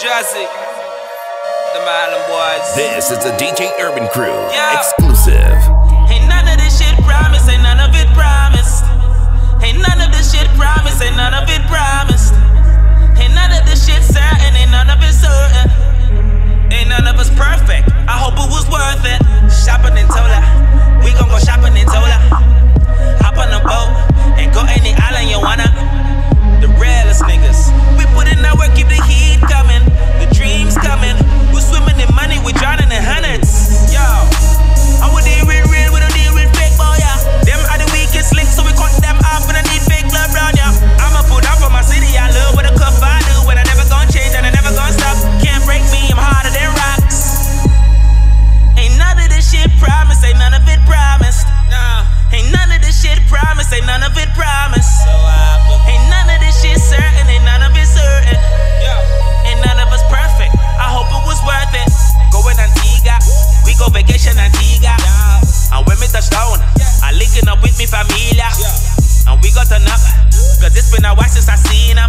Jazzy, the Island Boys. This is the DJ Urban Crew. Yeah. Exclusive. promise, ain't none of it promise. So ain't none of this shit certain, ain't none of it certain. Yeah. Ain't none of us perfect. I hope it was worth it. Going Antigua, we go vacation Antigua. Yeah. And when we touch down, I linking up with me familia. Yeah. And we got enough, cause it's been a while since I seen her.